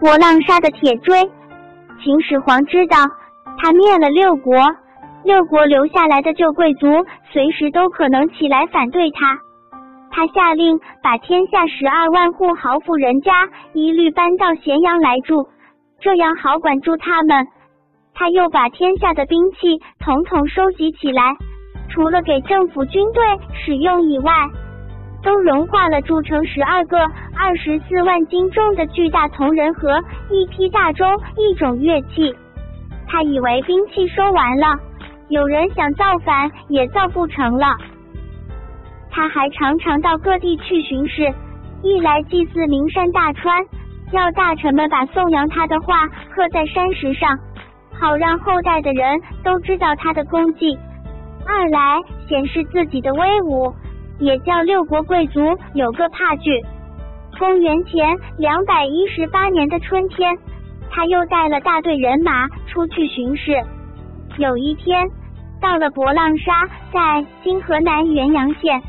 博浪沙的铁锥。秦始皇知道，他灭了六国，六国留下来的旧贵族随时都可能起来反对他。他下令把天下十二万户豪富人家一律搬到咸阳来住，这样好管住他们。他又把天下的兵器统统收集起来，除了给政府军队使用以外，都融化了铸成十二个二十四万斤重的巨大铜人和一批大钟一种乐器。他以为兵器收完了，有人想造反也造不成了。他还常常到各地去巡视，一来祭祀名山大川，要大臣们把颂扬他的话刻在山石上，好让后代的人都知道他的功绩；二来显示自己的威武，也叫六国贵族有个怕惧。公元前两百一十八年的春天，他又带了大队人马出去巡视。有一天，到了博浪沙，在今河南原阳县。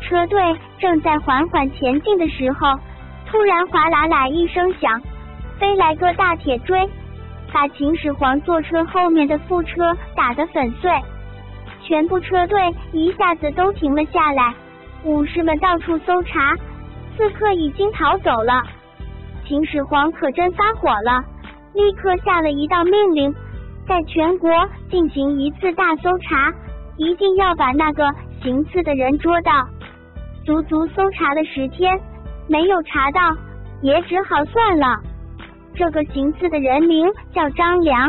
车队正在缓缓前进的时候，突然哗啦啦一声响，飞来个大铁锥，把秦始皇坐车后面的副车打得粉碎。全部车队一下子都停了下来，武士们到处搜查，刺客已经逃走了。秦始皇可真发火了，立刻下了一道命令，在全国进行一次大搜查，一定要把那个行刺的人捉到。足足搜查了十天，没有查到，也只好算了。这个行刺的人名叫张良，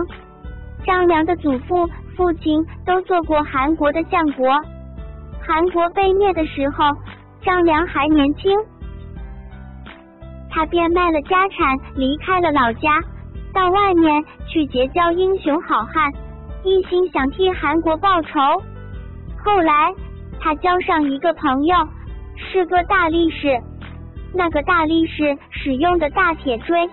张良的祖父、父亲都做过韩国的相国。韩国被灭的时候，张良还年轻，他便卖了家产，离开了老家，到外面去结交英雄好汉，一心想替韩国报仇。后来，他交上一个朋友。是个大力士，那个大力士使用的大铁锥，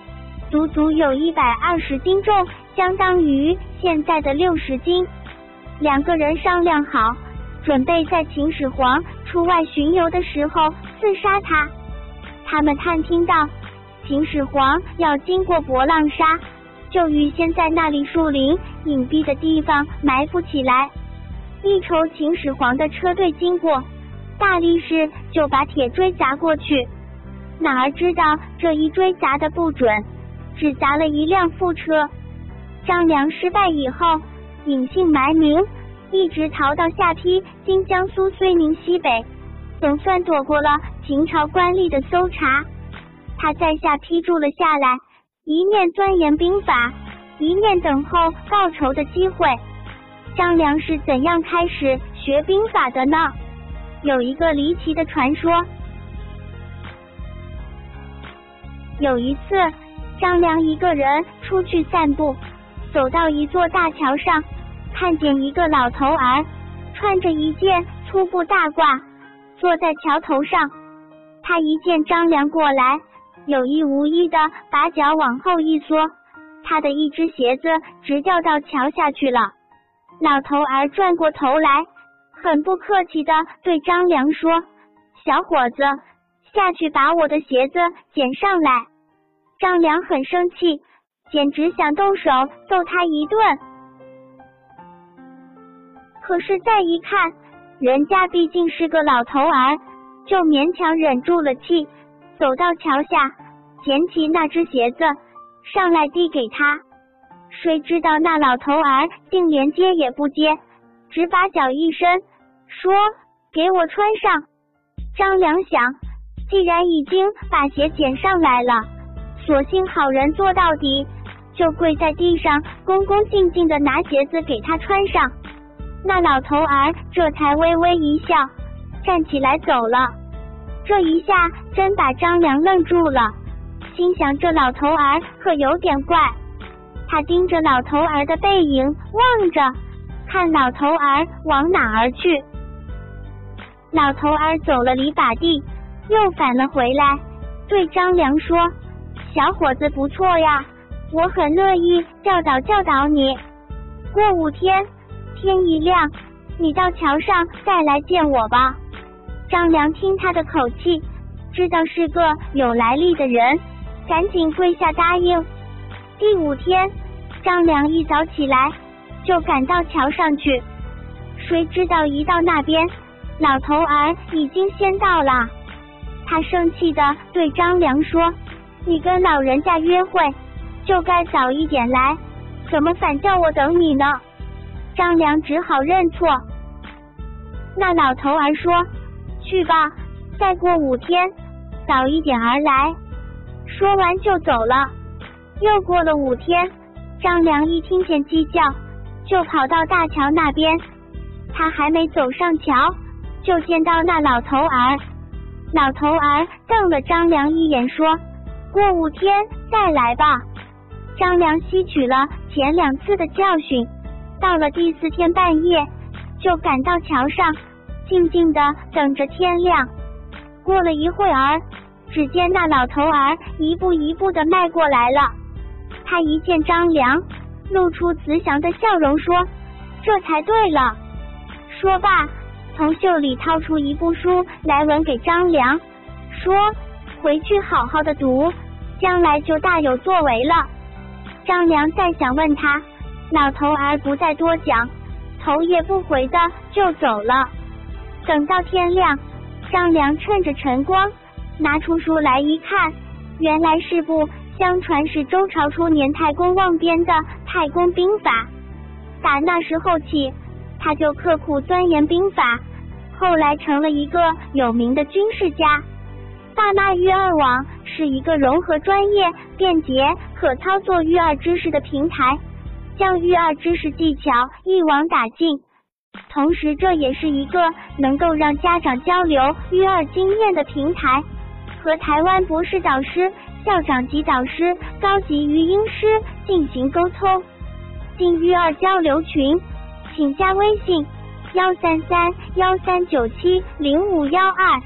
足足有一百二十斤重，相当于现在的六十斤。两个人商量好，准备在秦始皇出外巡游的时候刺杀他。他们探听到秦始皇要经过博浪沙，就预先在那里树林隐蔽的地方埋伏起来，一瞅秦始皇的车队经过。大力士就把铁锥砸过去，哪儿知道这一锥砸的不准，只砸了一辆副车。张良失败以后，隐姓埋名，一直逃到下邳（今江苏睢宁西北），总算躲过了秦朝官吏的搜查。他在下批注了下来，一面钻研兵法，一面等候报仇的机会。张良是怎样开始学兵法的呢？有一个离奇的传说。有一次，张良一个人出去散步，走到一座大桥上，看见一个老头儿穿着一件粗布大褂，坐在桥头上。他一见张良过来，有意无意的把脚往后一缩，他的一只鞋子直掉到桥下去了。老头儿转过头来。很不客气的对张良说：“小伙子，下去把我的鞋子捡上来。”张良很生气，简直想动手揍他一顿。可是再一看，人家毕竟是个老头儿，就勉强忍住了气，走到桥下，捡起那只鞋子上来递给他。谁知道那老头儿竟连接也不接。只把脚一伸，说：“给我穿上。”张良想，既然已经把鞋捡上来了，索性好人做到底，就跪在地上，恭恭敬敬的拿鞋子给他穿上。那老头儿这才微微一笑，站起来走了。这一下真把张良愣住了，心想这老头儿可有点怪。他盯着老头儿的背影望着。看老头儿往哪儿去？老头儿走了里把地，又返了回来，对张良说：“小伙子不错呀，我很乐意教导教导你。过五天天一亮，你到桥上再来见我吧。”张良听他的口气，知道是个有来历的人，赶紧跪下答应。第五天，张良一早起来就赶到桥上去，谁知道一到那边，老头儿已经先到了。他生气的对张良说：“你跟老人家约会，就该早一点来，怎么反叫我等你呢？”张良只好认错。那老头儿说：“去吧，再过五天，早一点儿来。”说完就走了。又过了五天，张良一听见鸡叫，就跑到大桥那边。他还没走上桥，就见到那老头儿。老头儿瞪了张良一眼，说：“过五天再来吧。”张良吸取了前两次的教训，到了第四天半夜，就赶到桥上，静静的等着天亮。过了一会儿，只见那老头儿一步一步的迈过来了。他一见张良，露出慈祥的笑容，说：“这才对了。”说罢。从袖里掏出一部书来，文给张良，说：“回去好好的读，将来就大有作为了。”张良再想问他，老头儿不再多讲，头也不回的就走了。等到天亮，张良趁着晨光拿出书来一看，原来是部相传是周朝初年太公望编的《太公兵法》。打那时候起，他就刻苦钻研兵法。后来成了一个有名的军事家。大纳育儿网是一个融合专业、便捷、可操作育儿知识的平台，将育儿知识技巧一网打尽。同时，这也是一个能够让家长交流育儿经验的平台，和台湾博士导师、校长级导师、高级育婴师进行沟通。进育儿交流群，请加微信。幺三三幺三九七零五幺二。